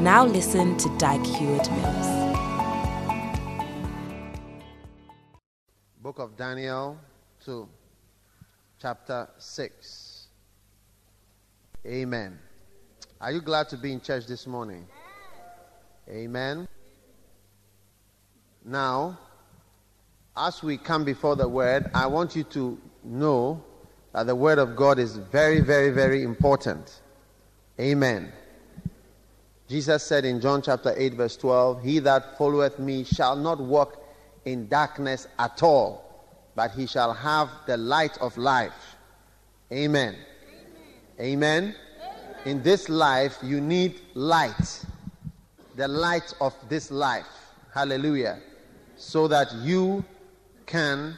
Now listen to Dag Heward Mills. Book of Daniel 2, chapter 6. Amen. Are you glad to be in church this morning? Amen. Now, as we come before the word, I want you to know that the word of God is very, very, very important. Amen. Jesus said in John chapter 8, verse 12, He that followeth me shall not walk in darkness at all, but he shall have the light of life. Amen. Amen. Amen. In this life, you need light. The light of this life. Hallelujah. So that you can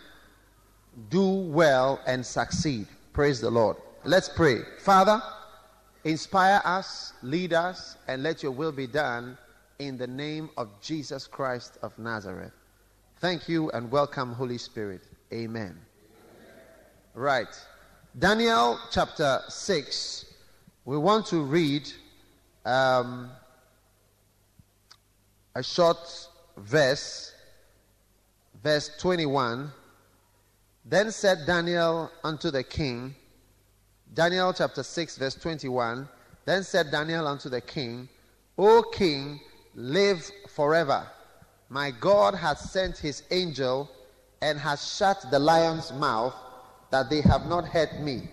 do well and succeed. Praise the Lord. Let's pray. Father, Inspire us, lead us, and let your will be done in the name of Jesus Christ of Nazareth. Thank you and welcome, Holy Spirit. Amen. Amen. Right. Daniel chapter 6. We want to read um, a short verse, verse 21. Then said Daniel unto the king, Daniel chapter 6, verse 21. Then said Daniel unto the king, O king, live forever. My God hath sent his angel and has shut the lion's mouth that they have not hurt me.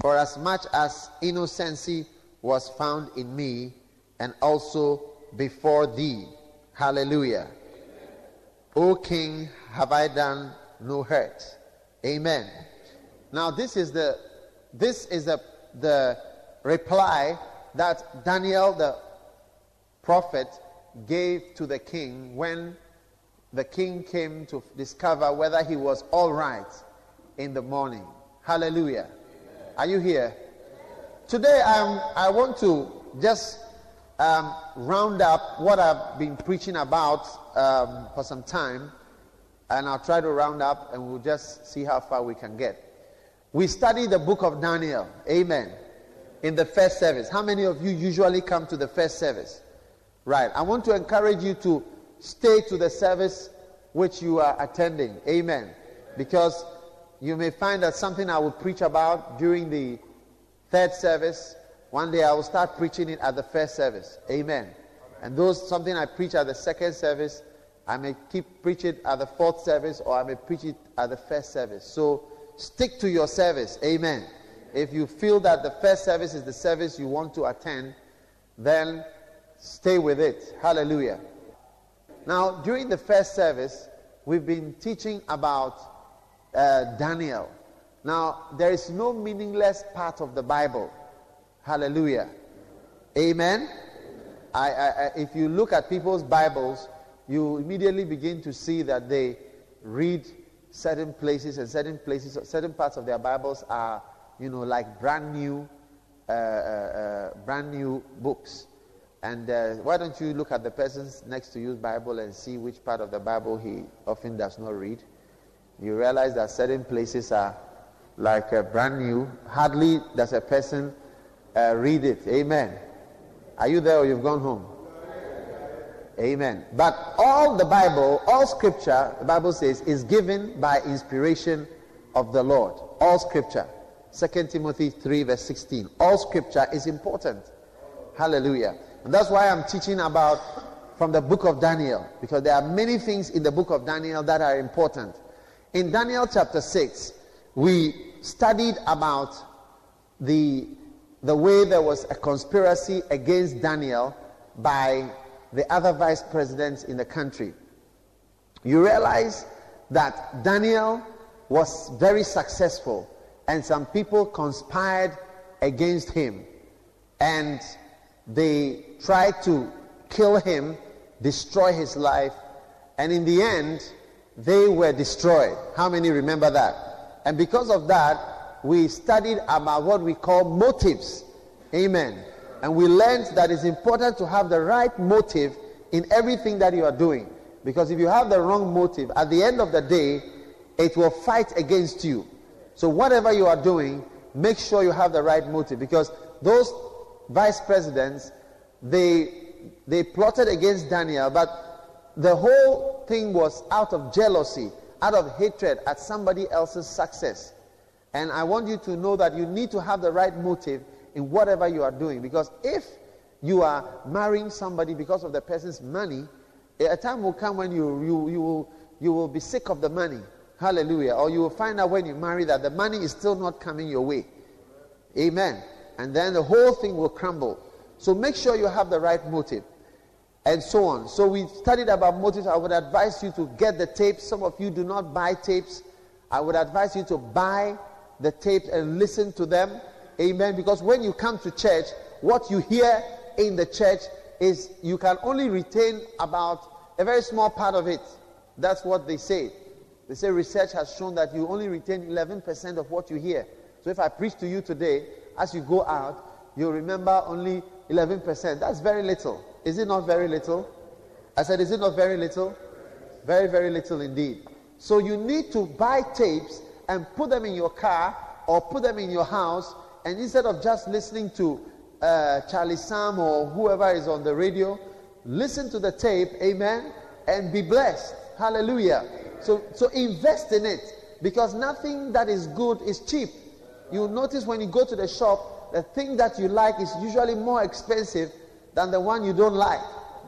For as much as innocency was found in me and also before thee. Hallelujah. O king, have I done no hurt? Amen. Now, this is the this is the, the reply that Daniel the prophet gave to the king when the king came to discover whether he was all right in the morning. Hallelujah. Amen. Are you here? Today um, I want to just um, round up what I've been preaching about um, for some time, and I'll try to round up and we'll just see how far we can get. We study the book of Daniel. Amen. In the first service. How many of you usually come to the first service? Right. I want to encourage you to stay to the service which you are attending. Amen. Because you may find that something I will preach about during the third service, one day I will start preaching it at the first service. Amen. And those something I preach at the second service, I may keep preaching at the fourth service or I may preach it at the first service. So Stick to your service. Amen. If you feel that the first service is the service you want to attend, then stay with it. Hallelujah. Now, during the first service, we've been teaching about uh, Daniel. Now, there is no meaningless part of the Bible. Hallelujah. Amen. I, I, if you look at people's Bibles, you immediately begin to see that they read certain places and certain places, certain parts of their Bibles are, you know, like brand new, uh, uh, uh, brand new books. And uh, why don't you look at the person next to you's Bible and see which part of the Bible he often does not read? You realize that certain places are like uh, brand new. Hardly does a person uh, read it. Amen. Are you there or you've gone home? Amen. But all the Bible, all scripture, the Bible says, is given by inspiration of the Lord. All scripture. 2 Timothy 3, verse 16. All scripture is important. Hallelujah. And that's why I'm teaching about from the book of Daniel, because there are many things in the book of Daniel that are important. In Daniel chapter 6, we studied about the, the way there was a conspiracy against Daniel by the other vice presidents in the country. You realize that Daniel was very successful and some people conspired against him and they tried to kill him, destroy his life, and in the end, they were destroyed. How many remember that? And because of that, we studied about what we call motives. Amen. And we learned that it's important to have the right motive in everything that you are doing. Because if you have the wrong motive, at the end of the day, it will fight against you. So, whatever you are doing, make sure you have the right motive. Because those vice presidents, they, they plotted against Daniel, but the whole thing was out of jealousy, out of hatred at somebody else's success. And I want you to know that you need to have the right motive in whatever you are doing. Because if you are marrying somebody because of the person's money, a time will come when you, you, you, will, you will be sick of the money. Hallelujah. Or you will find out when you marry that the money is still not coming your way. Amen. And then the whole thing will crumble. So make sure you have the right motive. And so on. So we studied about motives. I would advise you to get the tapes. Some of you do not buy tapes. I would advise you to buy the tapes and listen to them. Amen. Because when you come to church, what you hear in the church is you can only retain about a very small part of it. That's what they say. They say research has shown that you only retain 11% of what you hear. So if I preach to you today, as you go out, you'll remember only 11%. That's very little. Is it not very little? I said, is it not very little? Very, very little indeed. So you need to buy tapes and put them in your car or put them in your house. And instead of just listening to uh, Charlie Sam or whoever is on the radio, listen to the tape, amen, and be blessed. Hallelujah. So, so invest in it because nothing that is good is cheap. You notice when you go to the shop, the thing that you like is usually more expensive than the one you don't like.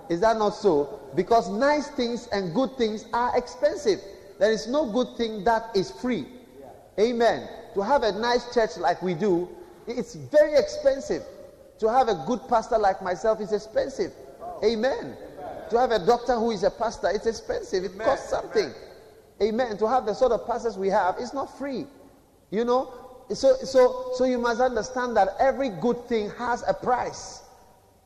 Is that not so? Because nice things and good things are expensive. There is no good thing that is free. Amen. To have a nice church like we do, it's very expensive. To have a good pastor like myself is expensive. Amen. To have a doctor who is a pastor, it's expensive. It costs something. Amen. To have the sort of pastors we have, it's not free. You know? So, so, so you must understand that every good thing has a price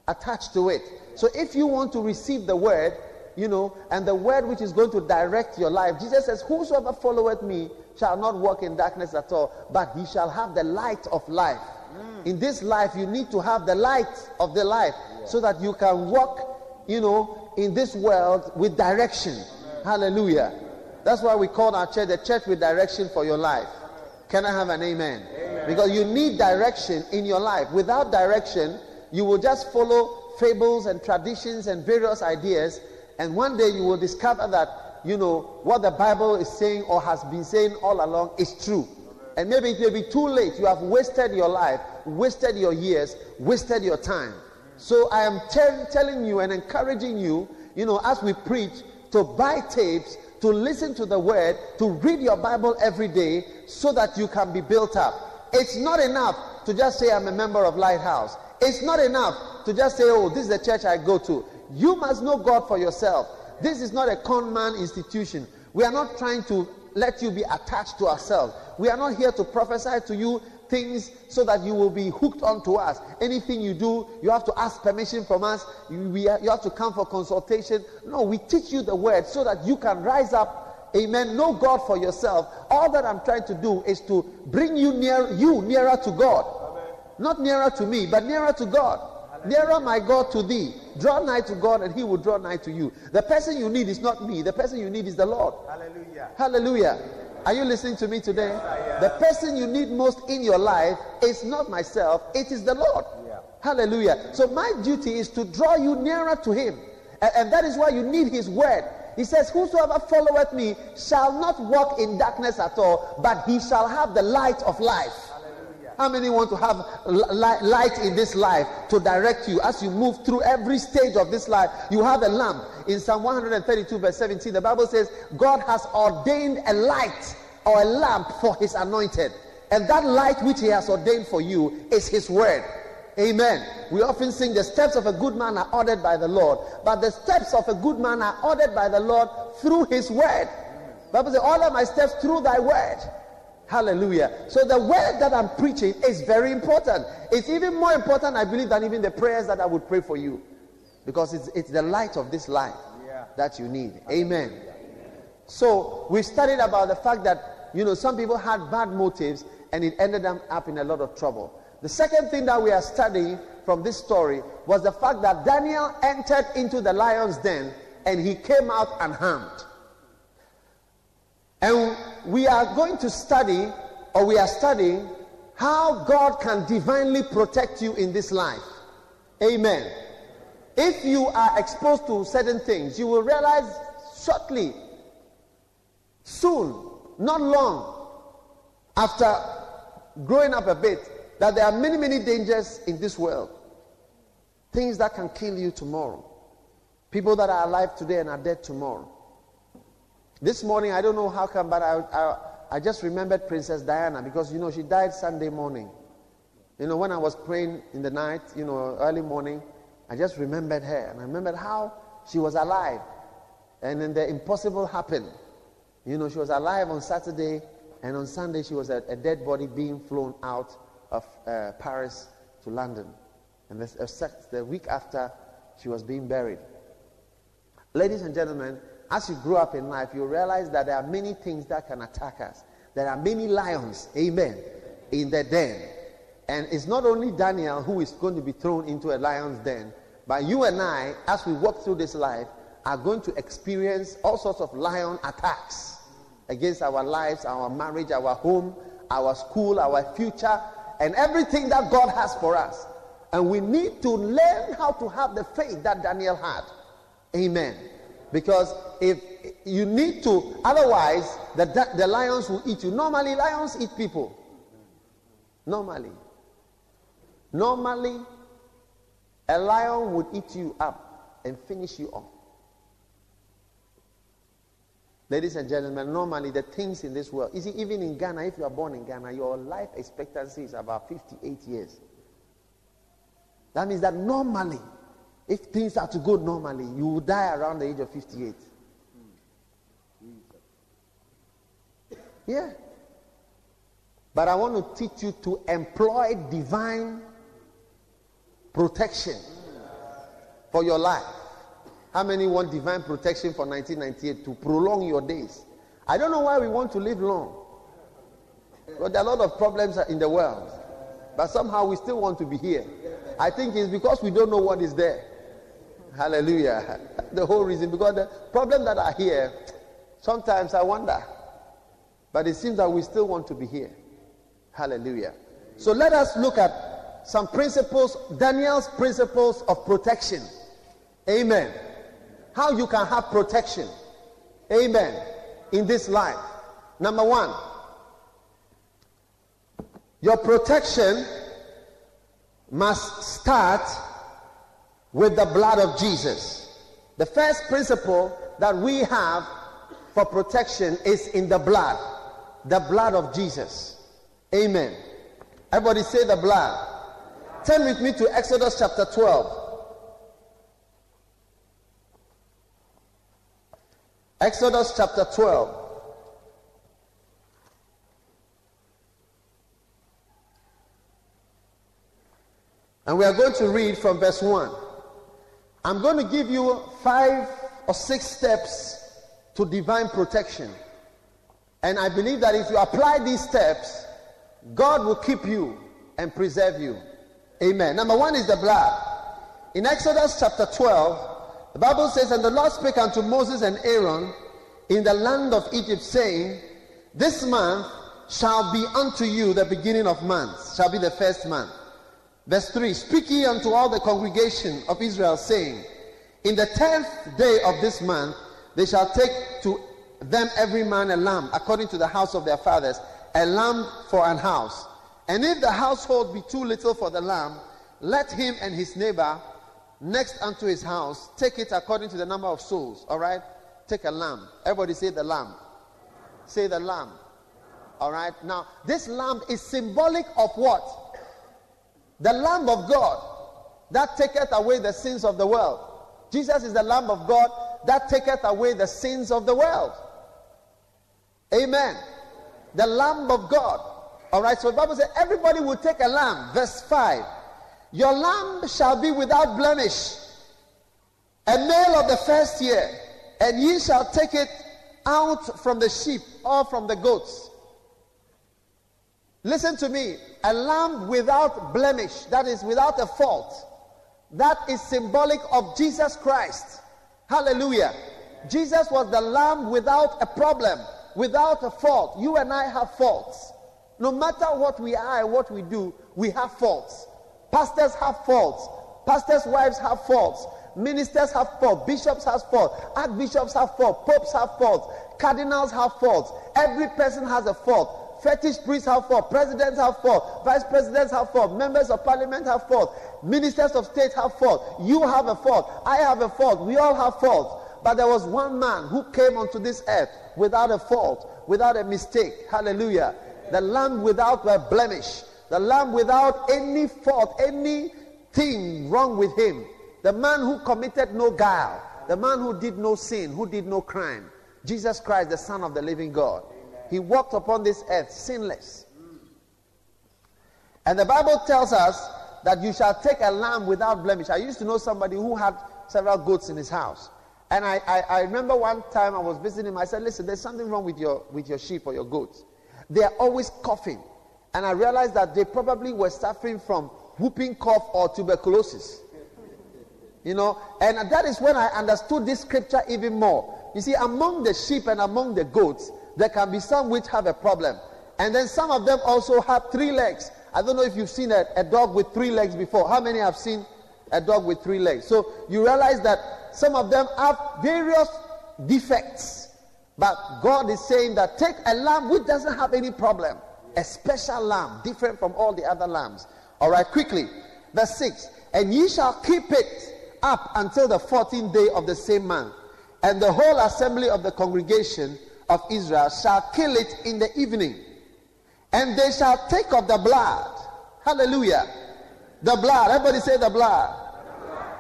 attached to it. So if you want to receive the word, you know, and the word which is going to direct your life, Jesus says, Whosoever followeth me shall not walk in darkness at all, but he shall have the light of life. Mm. In this life, you need to have the light of the life yeah. so that you can walk, you know, in this world with direction. Amen. Hallelujah. That's why we call our church the church with direction for your life. Can I have an amen? amen? Because you need direction in your life. Without direction, you will just follow fables and traditions and various ideas, and one day you will discover that, you know, what the Bible is saying or has been saying all along is true. And maybe it may be too late. You have wasted your life, wasted your years, wasted your time. So I am telling you and encouraging you, you know, as we preach, to buy tapes to listen to the word, to read your Bible every day so that you can be built up. It's not enough to just say, I'm a member of Lighthouse. It's not enough to just say, oh, this is the church I go to. You must know God for yourself. This is not a con man institution. We are not trying to let you be attached to ourselves. We are not here to prophesy to you things so that you will be hooked onto us. Anything you do, you have to ask permission from us. You, we, you have to come for consultation. No, we teach you the word so that you can rise up. Amen. Know God for yourself. All that I'm trying to do is to bring you near you nearer to God. Amen. Not nearer to me, but nearer to God. Nearer my God to thee. Draw nigh to God and he will draw nigh to you. The person you need is not me. The person you need is the Lord. Hallelujah. Hallelujah. Are you listening to me today? Yes, the person you need most in your life is not myself, it is the Lord. Yeah. Hallelujah. So my duty is to draw you nearer to Him. And, and that is why you need His word. He says, Whosoever followeth me shall not walk in darkness at all, but he shall have the light of life. How many want to have light in this life to direct you as you move through every stage of this life? You have a lamp. In Psalm 132, verse 17, the Bible says, God has ordained a light or a lamp for his anointed. And that light which he has ordained for you is his word. Amen. We often sing the steps of a good man are ordered by the Lord, but the steps of a good man are ordered by the Lord through his word. Bible says, Order my steps through thy word. Hallelujah. So the word that I'm preaching is very important. It's even more important, I believe, than even the prayers that I would pray for you. Because it's, it's the light of this life yeah. that you need. Amen. So we studied about the fact that, you know, some people had bad motives and it ended them up in a lot of trouble. The second thing that we are studying from this story was the fact that Daniel entered into the lion's den and he came out unharmed. And we are going to study, or we are studying, how God can divinely protect you in this life. Amen. If you are exposed to certain things, you will realize shortly, soon, not long after growing up a bit, that there are many, many dangers in this world. Things that can kill you tomorrow. People that are alive today and are dead tomorrow. This morning, I don't know how come, but I, I, I just remembered Princess Diana because, you know, she died Sunday morning. You know, when I was praying in the night, you know, early morning, I just remembered her. And I remembered how she was alive. And then the impossible happened. You know, she was alive on Saturday, and on Sunday, she was a, a dead body being flown out of uh, Paris to London. And the, the week after, she was being buried. Ladies and gentlemen, as you grow up in life, you realize that there are many things that can attack us. There are many lions, amen, in the den. And it's not only Daniel who is going to be thrown into a lion's den, but you and I, as we walk through this life, are going to experience all sorts of lion attacks against our lives, our marriage, our home, our school, our future, and everything that God has for us. And we need to learn how to have the faith that Daniel had. Amen. Because if you need to, otherwise, the, the lions will eat you. Normally, lions eat people. Normally. Normally, a lion would eat you up and finish you off. Ladies and gentlemen, normally the things in this world, you see, even in Ghana, if you are born in Ghana, your life expectancy is about 58 years. That means that normally, if things are to go normally, you will die around the age of 58. Yeah. But I want to teach you to employ divine protection for your life. How many want divine protection for 1998 to prolong your days? I don't know why we want to live long. But there are a lot of problems in the world. But somehow we still want to be here. I think it's because we don't know what is there. Hallelujah. The whole reason, because the problem that are here, sometimes I wonder. But it seems that we still want to be here. Hallelujah. So let us look at some principles, Daniel's principles of protection. Amen. How you can have protection. Amen. In this life. Number one, your protection must start with the blood of Jesus. The first principle that we have for protection is in the blood, the blood of Jesus. Amen. Everybody say the blood. Turn with me to Exodus chapter 12. Exodus chapter 12. And we are going to read from verse 1. I'm going to give you five or six steps to divine protection. And I believe that if you apply these steps, God will keep you and preserve you. Amen. Number one is the blood. In Exodus chapter 12, the Bible says, And the Lord spake unto Moses and Aaron in the land of Egypt, saying, This month shall be unto you the beginning of months, shall be the first month. Verse 3 Speak ye unto all the congregation of Israel, saying, In the tenth day of this month they shall take to them every man a lamb, according to the house of their fathers, a lamb for an house. And if the household be too little for the lamb, let him and his neighbor next unto his house take it according to the number of souls. All right? Take a lamb. Everybody say the lamb. Say the lamb. All right? Now, this lamb is symbolic of what? The Lamb of God that taketh away the sins of the world. Jesus is the Lamb of God that taketh away the sins of the world. Amen. The Lamb of God. All right, so the Bible says everybody will take a lamb. Verse 5. Your lamb shall be without blemish. a male of the first year, and ye shall take it out from the sheep or from the goats. Listen to me. A lamb without blemish, that is without a fault, that is symbolic of Jesus Christ. Hallelujah. Jesus was the lamb without a problem, without a fault. You and I have faults. No matter what we are what we do, we have faults. Pastors have faults. Pastors' wives have faults. Ministers have faults. Bishops have faults. Archbishops have faults. Popes have faults. Cardinals have faults. Every person has a fault. Fetish priests have fault. Presidents have fault. Vice presidents have fault. Members of parliament have fault. Ministers of state have fault. You have a fault. I have a fault. We all have faults. But there was one man who came onto this earth without a fault, without a mistake. Hallelujah. The lamb without a blemish. The lamb without any fault, anything wrong with him. The man who committed no guile. The man who did no sin, who did no crime. Jesus Christ, the Son of the living God. He walked upon this earth sinless. And the Bible tells us that you shall take a lamb without blemish. I used to know somebody who had several goats in his house. And I, I, I, remember one time I was visiting him. I said, Listen, there's something wrong with your, with your sheep or your goats. They are always coughing. And I realized that they probably were suffering from whooping cough or tuberculosis. You know, and that is when I understood this scripture even more. You see, among the sheep and among the goats, there can be some which have a problem. And then some of them also have three legs. I don't know if you've seen a, a dog with three legs before. How many have seen a dog with three legs? So you realize that some of them have various defects. But God is saying that take a lamb which doesn't have any problem, a special lamb, different from all the other lambs. All right, quickly. Verse 6 And ye shall keep it up until the 14th day of the same month, and the whole assembly of the congregation of Israel shall kill it in the evening. And they shall take of the blood. Hallelujah. The blood. Everybody say the blood.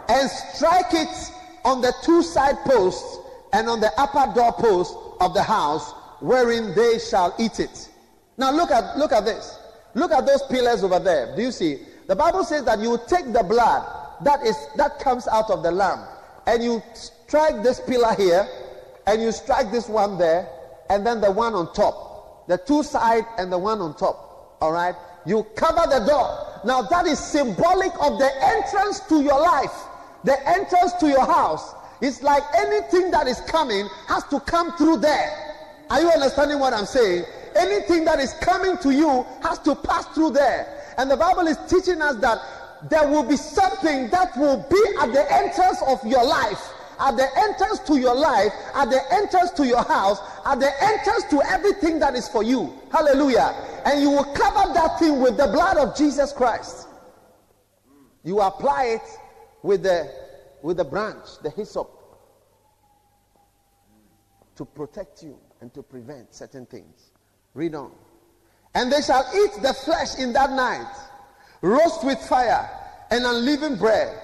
And strike it on the two side posts and on the upper door post of the house wherein they shall eat it. Now look at look at this. Look at those pillars over there. Do you see? The Bible says that you take the blood that is that comes out of the lamb and you strike this pillar here and you strike this one there and then the one on top. The two side and the one on top. All right? You cover the door. Now that is symbolic of the entrance to your life, the entrance to your house. It's like anything that is coming has to come through there. Are you understanding what I'm saying? Anything that is coming to you has to pass through there. And the Bible is teaching us that there will be something that will be at the entrance of your life at the entrance to your life, at the entrance to your house, at the entrance to everything that is for you. Hallelujah. And you will cover that thing with the blood of Jesus Christ. You apply it with the with the branch, the hyssop, to protect you and to prevent certain things. Read on. And they shall eat the flesh in that night, roast with fire and unleavened bread,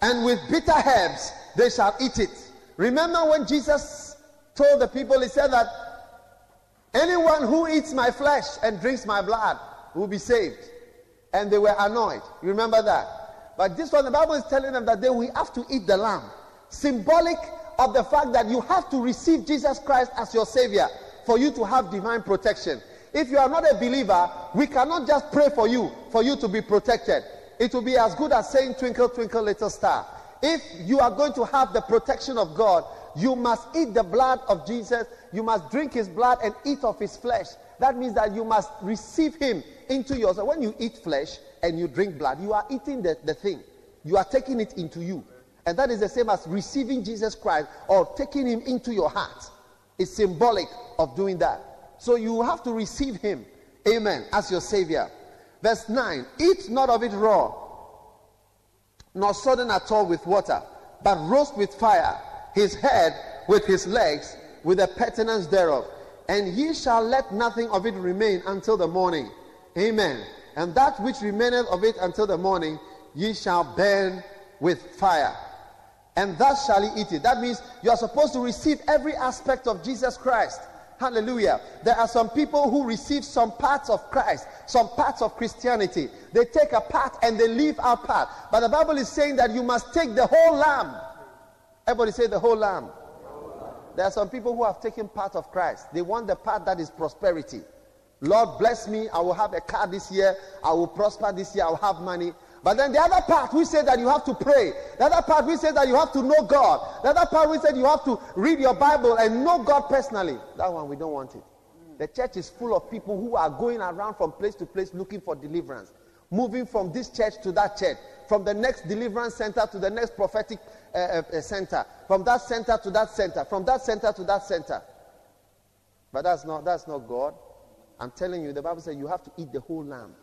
and with bitter herbs they shall eat it. Remember when Jesus told the people, he said that anyone who eats my flesh and drinks my blood will be saved. And they were annoyed. You remember that? But this one, the Bible is telling them that they will have to eat the lamb. Symbolic of the fact that you have to receive Jesus Christ as your Savior for you to have divine protection. If you are not a believer, we cannot just pray for you for you to be protected. It will be as good as saying, Twinkle, twinkle, little star. If you are going to have the protection of God, you must eat the blood of Jesus. You must drink his blood and eat of his flesh. That means that you must receive him into yourself. When you eat flesh and you drink blood, you are eating the, the thing. You are taking it into you. And that is the same as receiving Jesus Christ or taking him into your heart. It's symbolic of doing that. So you have to receive him, amen, as your savior. Verse 9 Eat not of it raw nor sodden at all with water, but roast with fire his head with his legs, with the purtenance thereof. And ye shall let nothing of it remain until the morning. Amen. And that which remaineth of it until the morning, ye shall burn with fire. And thus shall ye eat it. That means you are supposed to receive every aspect of Jesus Christ. Hallelujah. There are some people who receive some parts of Christ, some parts of Christianity. They take a part and they leave our part. But the Bible is saying that you must take the whole lamb. Everybody say the whole lamb. There are some people who have taken part of Christ. They want the part that is prosperity. Lord, bless me. I will have a car this year. I will prosper this year. I will have money. But then the other part, we say that you have to pray. The other part, we say that you have to know God. The other part, we said you have to read your Bible and know God personally. That one, we don't want it. The church is full of people who are going around from place to place looking for deliverance. Moving from this church to that church. From the next deliverance center to the next prophetic uh, uh, center. From that center to that center. From that center to that center. But that's not, that's not God. I'm telling you, the Bible says you have to eat the whole lamb.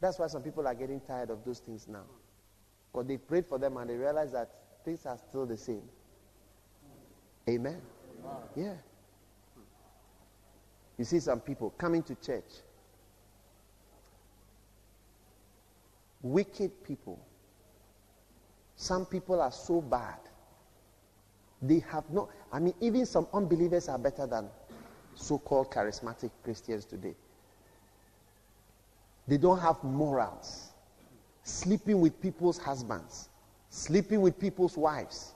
That's why some people are getting tired of those things now. Because they prayed for them and they realize that things are still the same. Amen. Yeah. You see some people coming to church. Wicked people. Some people are so bad. They have no, I mean, even some unbelievers are better than so called charismatic Christians today. They don't have morals. Sleeping with people's husbands, sleeping with people's wives,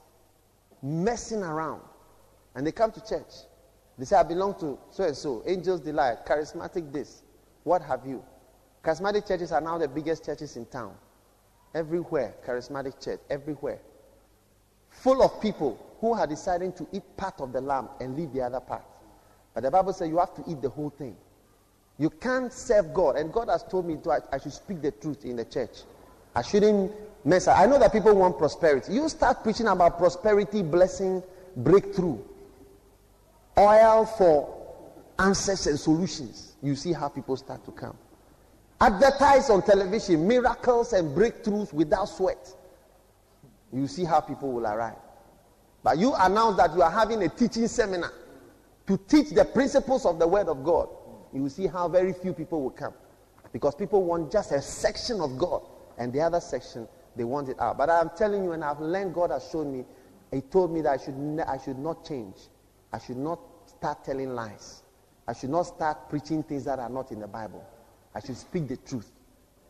messing around. And they come to church. They say, I belong to so and so, Angels Delight, Charismatic this. What have you? Charismatic churches are now the biggest churches in town. Everywhere, charismatic church, everywhere. Full of people who are deciding to eat part of the lamb and leave the other part. But the Bible says you have to eat the whole thing. You can't serve God. And God has told me to, I, I should speak the truth in the church. I shouldn't mess up. I know that people want prosperity. You start preaching about prosperity, blessing, breakthrough, oil for answers and solutions. You see how people start to come. Advertise on television miracles and breakthroughs without sweat. You see how people will arrive. But you announce that you are having a teaching seminar to teach the principles of the Word of God you will see how very few people will come. Because people want just a section of God, and the other section, they want it out. But I'm telling you, and I've learned, God has shown me, He told me that I should, ne- I should not change. I should not start telling lies. I should not start preaching things that are not in the Bible. I should speak the truth.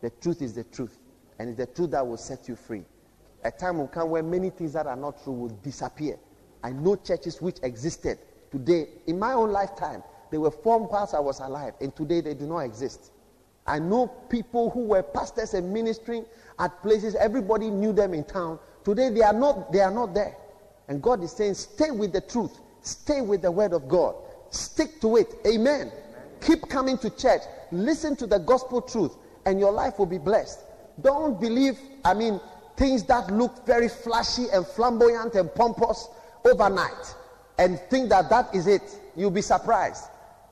The truth is the truth. And it's the truth that will set you free. A time will come where many things that are not true will disappear. I know churches which existed today in my own lifetime they were formed whilst I was alive, and today they do not exist. I know people who were pastors and ministering at places, everybody knew them in town. Today they are not, they are not there. And God is saying, stay with the truth, stay with the word of God, stick to it. Amen. Keep coming to church, listen to the gospel truth, and your life will be blessed. Don't believe, I mean, things that look very flashy and flamboyant and pompous overnight and think that that is it. You'll be surprised.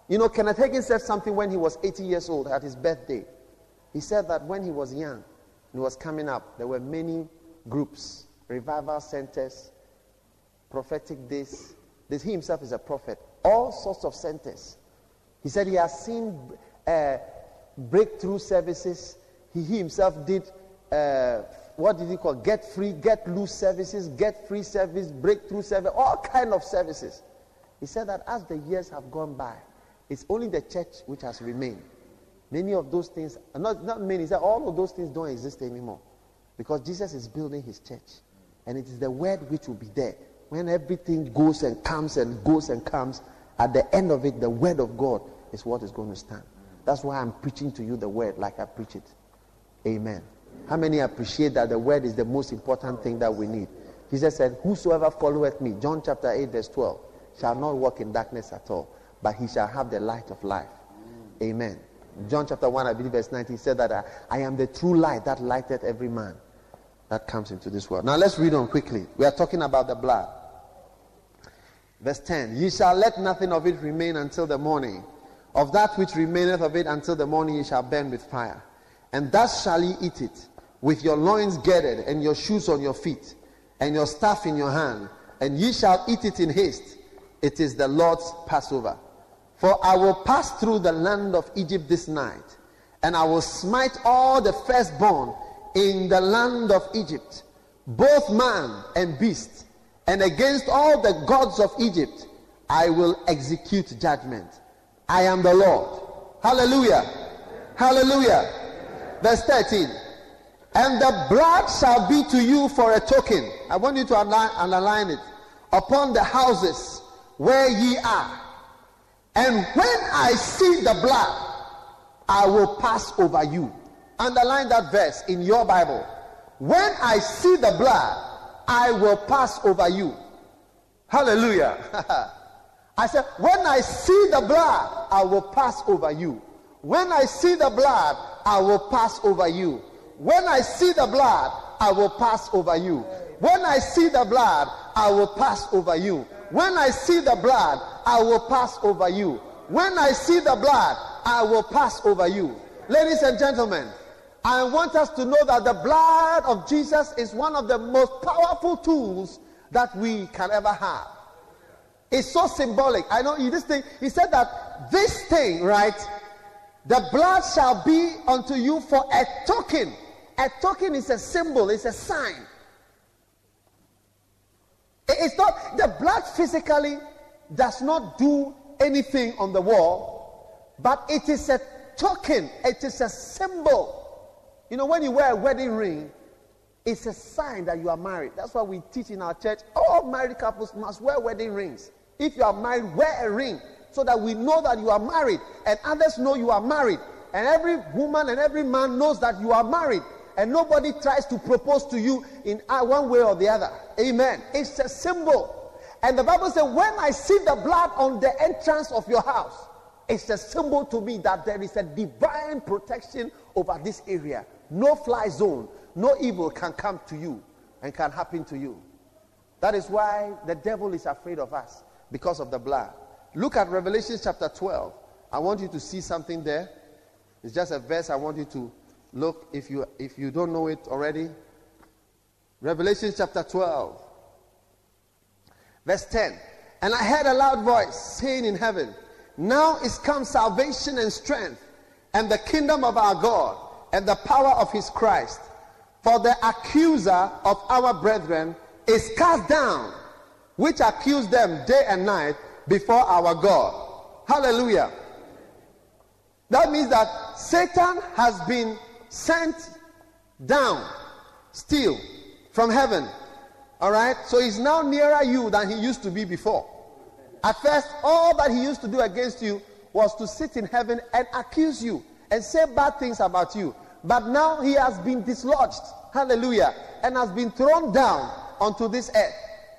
You know, Kenneth Hagin said something when he was 80 years old at his birthday. He said that when he was young he was coming up, there were many groups, revival centers, prophetic this. this. He himself is a prophet. All sorts of centers. He said he has seen uh, breakthrough services. He, he himself did, uh, what did he call, get free, get loose services, get free service, breakthrough service, all kind of services. He said that as the years have gone by, it's only the church which has remained. Many of those things, not, not many, all of those things don't exist anymore. Because Jesus is building his church. And it is the word which will be there. When everything goes and comes and goes and comes, at the end of it, the word of God is what is going to stand. That's why I'm preaching to you the word like I preach it. Amen. How many appreciate that the word is the most important thing that we need? Jesus said, Whosoever followeth me, John chapter 8, verse 12, shall not walk in darkness at all but he shall have the light of life. Amen. John chapter 1, I believe, verse 19 said that I, I am the true light that lighteth every man that comes into this world. Now let's read on quickly. We are talking about the blood. Verse 10 Ye shall let nothing of it remain until the morning. Of that which remaineth of it until the morning ye shall burn with fire. And thus shall ye eat it, with your loins girded, and your shoes on your feet, and your staff in your hand. And ye shall eat it in haste. It is the Lord's Passover. For I will pass through the land of Egypt this night, and I will smite all the firstborn in the land of Egypt, both man and beast, and against all the gods of Egypt I will execute judgment. I am the Lord. Hallelujah. Hallelujah. Verse 13. And the blood shall be to you for a token. I want you to underline it. Upon the houses where ye are. And when I see the blood, I will pass over you. Underline that verse in your Bible. When I see the blood, I will pass over you. Hallelujah. I said, when I see the blood, I will pass over you. When I see the blood, I will pass over you. When I see the blood, I will pass over you. When I see the blood, I will pass over you. When I see the blood, I will pass over you. When I see the blood, I will pass over you. Ladies and gentlemen, I want us to know that the blood of Jesus is one of the most powerful tools that we can ever have. It's so symbolic. I know this thing, he said that this thing, right? The blood shall be unto you for a token. A token is a symbol, it's a sign. It's not, the blood physically does not do anything on the wall, but it is a token, it is a symbol. You know, when you wear a wedding ring, it's a sign that you are married. That's why we teach in our church all married couples must wear wedding rings. If you are married, wear a ring so that we know that you are married and others know you are married. And every woman and every man knows that you are married. And nobody tries to propose to you in one way or the other. Amen. It's a symbol. And the Bible says, when I see the blood on the entrance of your house, it's a symbol to me that there is a divine protection over this area. No fly zone, no evil can come to you and can happen to you. That is why the devil is afraid of us because of the blood. Look at Revelation chapter 12. I want you to see something there. It's just a verse I want you to look if you if you don't know it already. Revelation chapter 12. Verse 10. And I heard a loud voice saying in heaven, Now is come salvation and strength, and the kingdom of our God, and the power of his Christ. For the accuser of our brethren is cast down, which accuse them day and night before our God. Hallelujah. That means that Satan has been sent down still from heaven. All right? So he's now nearer you than he used to be before. At first, all that he used to do against you was to sit in heaven and accuse you and say bad things about you. But now he has been dislodged. Hallelujah. And has been thrown down onto this earth.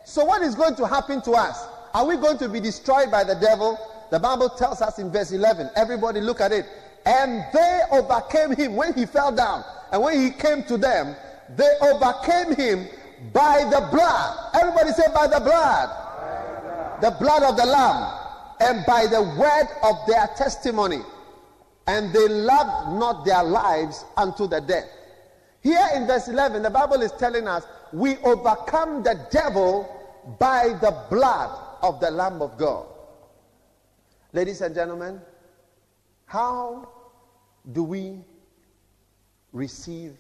So, what is going to happen to us? Are we going to be destroyed by the devil? The Bible tells us in verse 11. Everybody look at it. And they overcame him when he fell down. And when he came to them, they overcame him by the blood. Everybody say, by the blood. By the, blood. the blood of the Lamb. And by the word of their testimony. And they loved not their lives unto the death. Here in verse 11, the Bible is telling us we overcome the devil by the blood of the Lamb of God. Ladies and gentlemen, how do we receive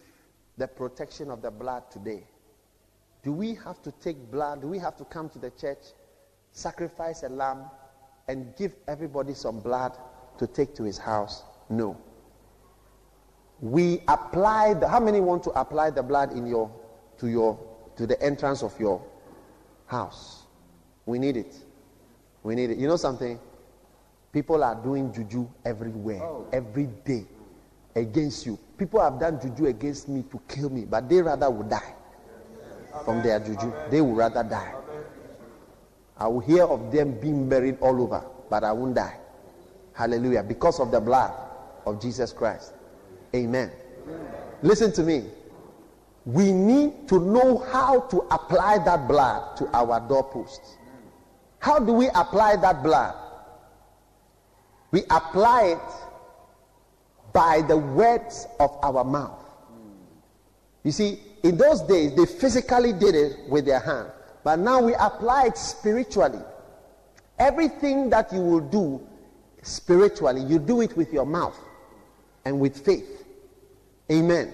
the protection of the blood today? Do we have to take blood? Do we have to come to the church, sacrifice a lamb, and give everybody some blood to take to his house? No. We apply the, how many want to apply the blood in your to your to the entrance of your house? We need it. We need it. You know something? People are doing juju everywhere, oh. every day against you. People have done juju against me to kill me, but they rather would die from their juju. They would rather die. I will hear of them being buried all over, but I won't die. Hallelujah. Because of the blood of Jesus Christ. Amen. Listen to me. We need to know how to apply that blood to our doorposts. How do we apply that blood? We apply it by the words of our mouth. You see, in those days, they physically did it with their hand, but now we apply it spiritually. Everything that you will do spiritually, you do it with your mouth and with faith. Amen.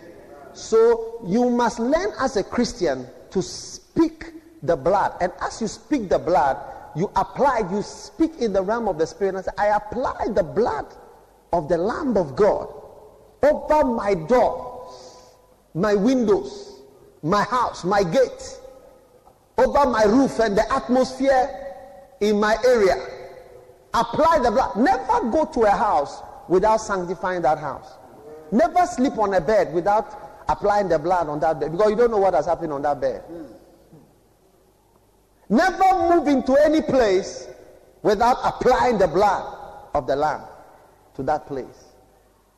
So you must learn as a Christian to speak the blood. And as you speak the blood, you apply, you speak in the realm of the spirit and say, I apply the blood of the Lamb of God over my door my windows, my house, my gate, over my roof and the atmosphere in my area. Apply the blood. Never go to a house without sanctifying that house. Never sleep on a bed without applying the blood on that bed because you don't know what has happened on that bed. Never move into any place without applying the blood of the Lamb to that place.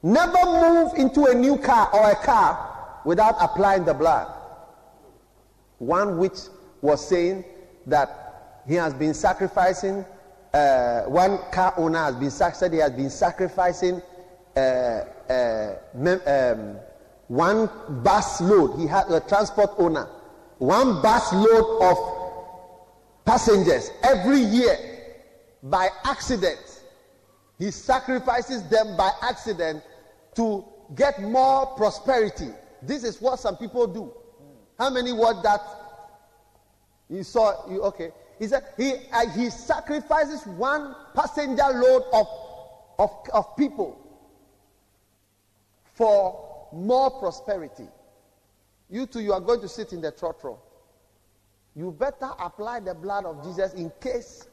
Never move into a new car or a car without applying the blood. One which was saying that he has been sacrificing, uh, one car owner has been said he has been sacrificing uh, uh, um, one bus load. He had a transport owner, one bus load of passengers every year by accident. He sacrifices them by accident to get more prosperity. This is what some people do. How many word that you saw? You, okay. He said he, uh, he sacrifices one passenger load of, of, of people for more prosperity. You too, you are going to sit in the trotro. You better apply the blood of Jesus in case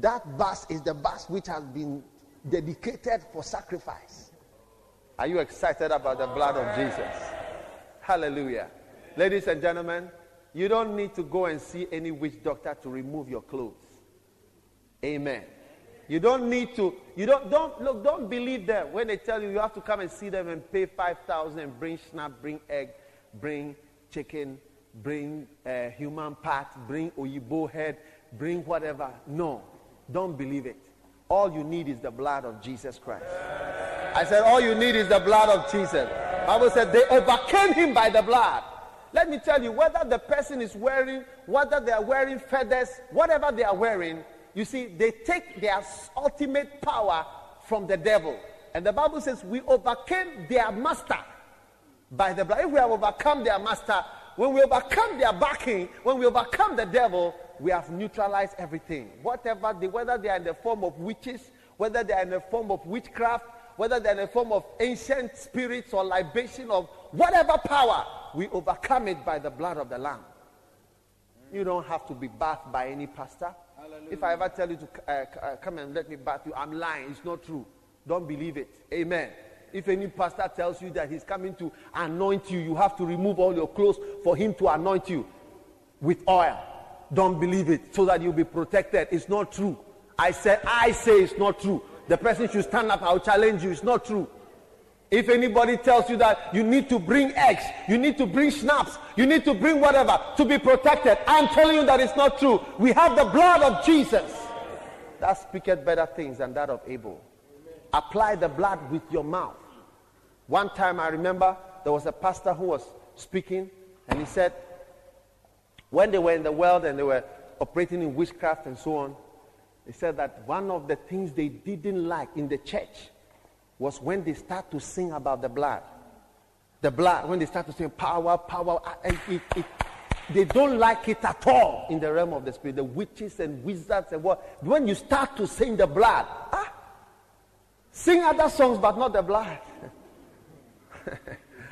that bus is the bus which has been dedicated for sacrifice. Are you excited about the blood of Jesus? Hallelujah. Ladies and gentlemen, you don't need to go and see any witch doctor to remove your clothes. Amen. You don't need to, you don't, don't, look, don't believe them when they tell you you have to come and see them and pay 5,000 and bring snap, bring egg, bring chicken, bring uh, human part, bring oyibo head, bring whatever. No, don't believe it. All you need is the blood of Jesus Christ. I said, all you need is the blood of Jesus. Bible said they overcame him by the blood. Let me tell you, whether the person is wearing, whether they are wearing feathers, whatever they are wearing, you see, they take their ultimate power from the devil. And the Bible says we overcame their master by the blood. If we have overcome their master, when we overcome their backing, when we overcome the devil, we have neutralized everything. Whatever they, whether they are in the form of witches, whether they are in the form of witchcraft, whether they're in the form of ancient spirits or libation of whatever power, we overcome it by the blood of the Lamb. You don't have to be bathed by any pastor. Hallelujah. If I ever tell you to uh, uh, come and let me bath you, I'm lying. It's not true. Don't believe it. Amen. If any pastor tells you that he's coming to anoint you, you have to remove all your clothes for him to anoint you with oil. Don't believe it so that you'll be protected. It's not true. I said, I say it's not true. The person should stand up. I'll challenge you. It's not true. If anybody tells you that you need to bring eggs, you need to bring schnapps, you need to bring whatever to be protected, I'm telling you that it's not true. We have the blood of Jesus. That speaketh better things than that of Abel. Apply the blood with your mouth. One time I remember there was a pastor who was speaking and he said, when they were in the world and they were operating in witchcraft and so on, he said that one of the things they didn't like in the church was when they start to sing about the blood. The blood, when they start to sing power, power, and it, it, they don't like it at all in the realm of the spirit. The witches and wizards and what. When you start to sing the blood, ah, sing other songs, but not the blood.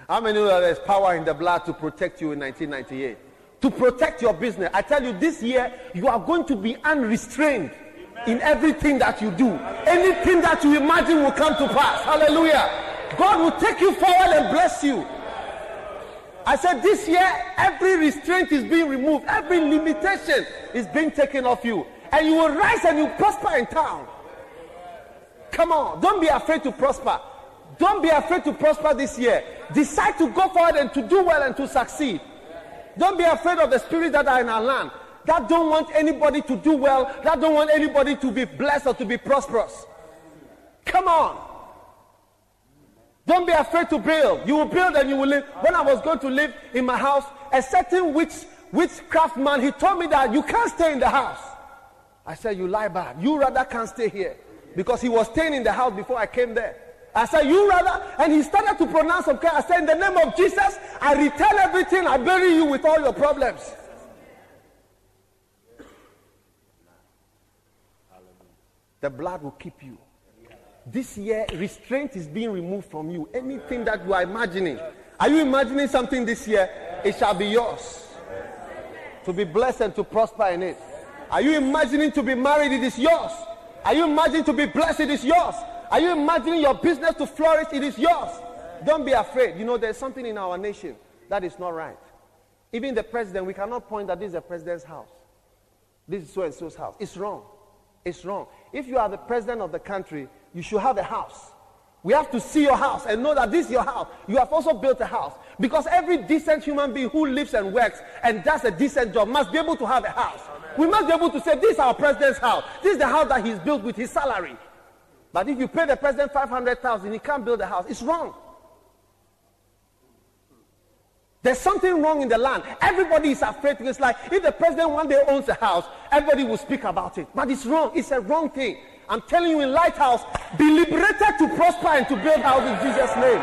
How many know that there's power in the blood to protect you in 1998? To protect your business. I tell you, this year you are going to be unrestrained in everything that you do. Anything that you imagine will come to pass. Hallelujah. God will take you forward and bless you. I said this year, every restraint is being removed, every limitation is being taken off you, and you will rise and you prosper in town. Come on, don't be afraid to prosper. Don't be afraid to prosper this year. Decide to go forward and to do well and to succeed. Don't be afraid of the spirits that are in our land that don't want anybody to do well, that don't want anybody to be blessed or to be prosperous. Come on. Don't be afraid to build. You will build and you will live. When I was going to live in my house, a certain witch, witchcraft man, he told me that you can't stay in the house. I said, You lie bad. You rather can't stay here. Because he was staying in the house before I came there. I said, You rather? And he started to pronounce some I said, In the name of Jesus, I return everything. I bury you with all your problems. The blood will keep you. This year, restraint is being removed from you. Anything that you are imagining, Are you imagining something this year? It shall be yours. To be blessed and to prosper in it. Are you imagining to be married? It is yours. Are you imagining to be blessed? It is yours. Are you imagining your business to flourish? It is yours. Don't be afraid. You know, there's something in our nation that is not right. Even the president, we cannot point that this is the president's house. This is so and so's house. It's wrong. It's wrong. If you are the president of the country, you should have a house. We have to see your house and know that this is your house. You have also built a house. Because every decent human being who lives and works and does a decent job must be able to have a house. We must be able to say, This is our president's house. This is the house that he's built with his salary. But if you pay the president 500,000, he can't build a house. It's wrong. There's something wrong in the land. Everybody is afraid. It's like if the president one day owns a house, everybody will speak about it. But it's wrong. It's a wrong thing. I'm telling you in Lighthouse, be liberated to prosper and to build houses in Jesus' name.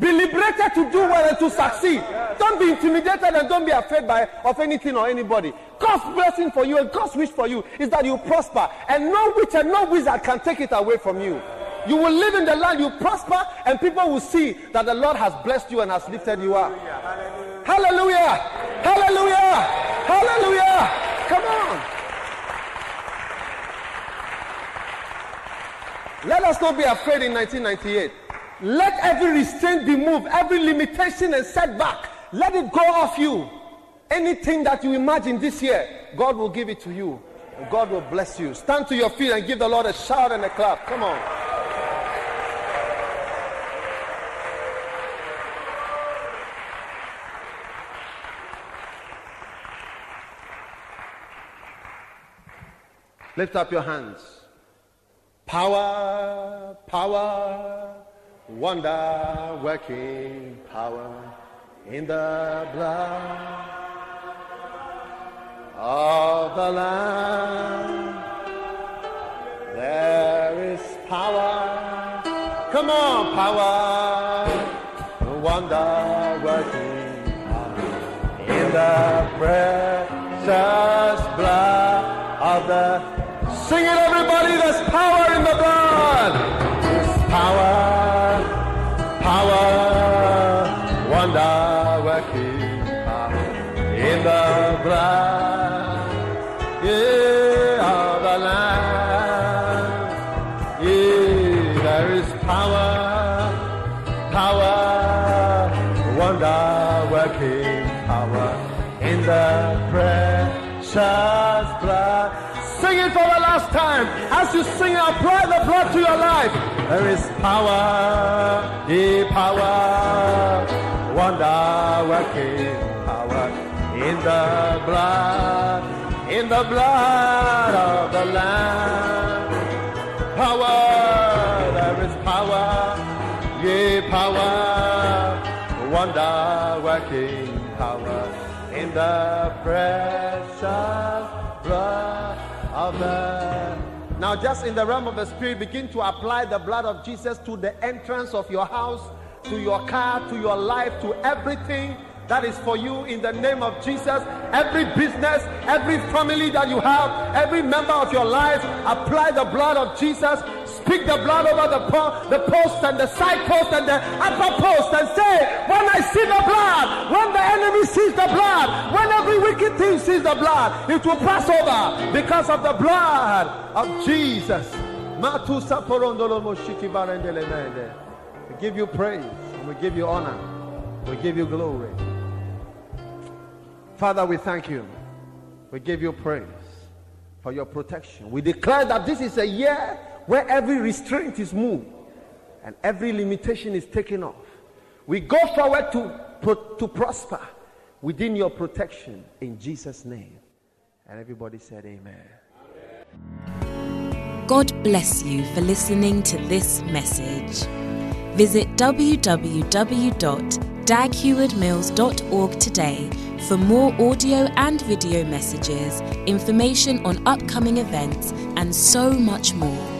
Be liberated to do well and to succeed. Don't be intimidated and don't be afraid by, of anything or anybody. God's blessing for you and God's wish for you is that you prosper. And no witch and no wizard can take it away from you. You will live in the land, you prosper, and people will see that the Lord has blessed you and has lifted you up. Hallelujah! Hallelujah! Hallelujah! Come on. Let us not be afraid in 1998. Let every restraint be moved, every limitation and setback, let it go off you. Anything that you imagine this year, God will give it to you. God will bless you. Stand to your feet and give the Lord a shout and a clap. Come on. Lift up your hands. Power, power, wonder working power in the blood of the Lamb. There is power. Come on, power, wonder working power in the precious blood of the Sing it, everybody. There's power in the blood. There's power, power, wonder working power in the blood. Yeah, of the Lamb. Yeah, there is power, power, wonder working power in the precious last time. As you sing, apply the blood to your life. There is power, the power, wonder working power in the blood, in the blood of the Lamb. Power, there is power, ye power, wonder working power in the precious blood Now, just in the realm of the spirit, begin to apply the blood of Jesus to the entrance of your house, to your car, to your life, to everything that is for you in the name of Jesus. Every business, every family that you have, every member of your life, apply the blood of Jesus. Speak the blood over the, po- the post and the side post and the upper post and say, When I see the blood, when the enemy sees the blood, when every wicked thing sees the blood, it will pass over because of the blood of Jesus. We give you praise and we give you honor. We give you glory. Father, we thank you. We give you praise for your protection. We declare that this is a year where every restraint is moved and every limitation is taken off. We go forward to, to prosper within your protection in Jesus' name. And everybody said, Amen. God bless you for listening to this message. Visit www.daghewardmills.org today for more audio and video messages, information on upcoming events, and so much more.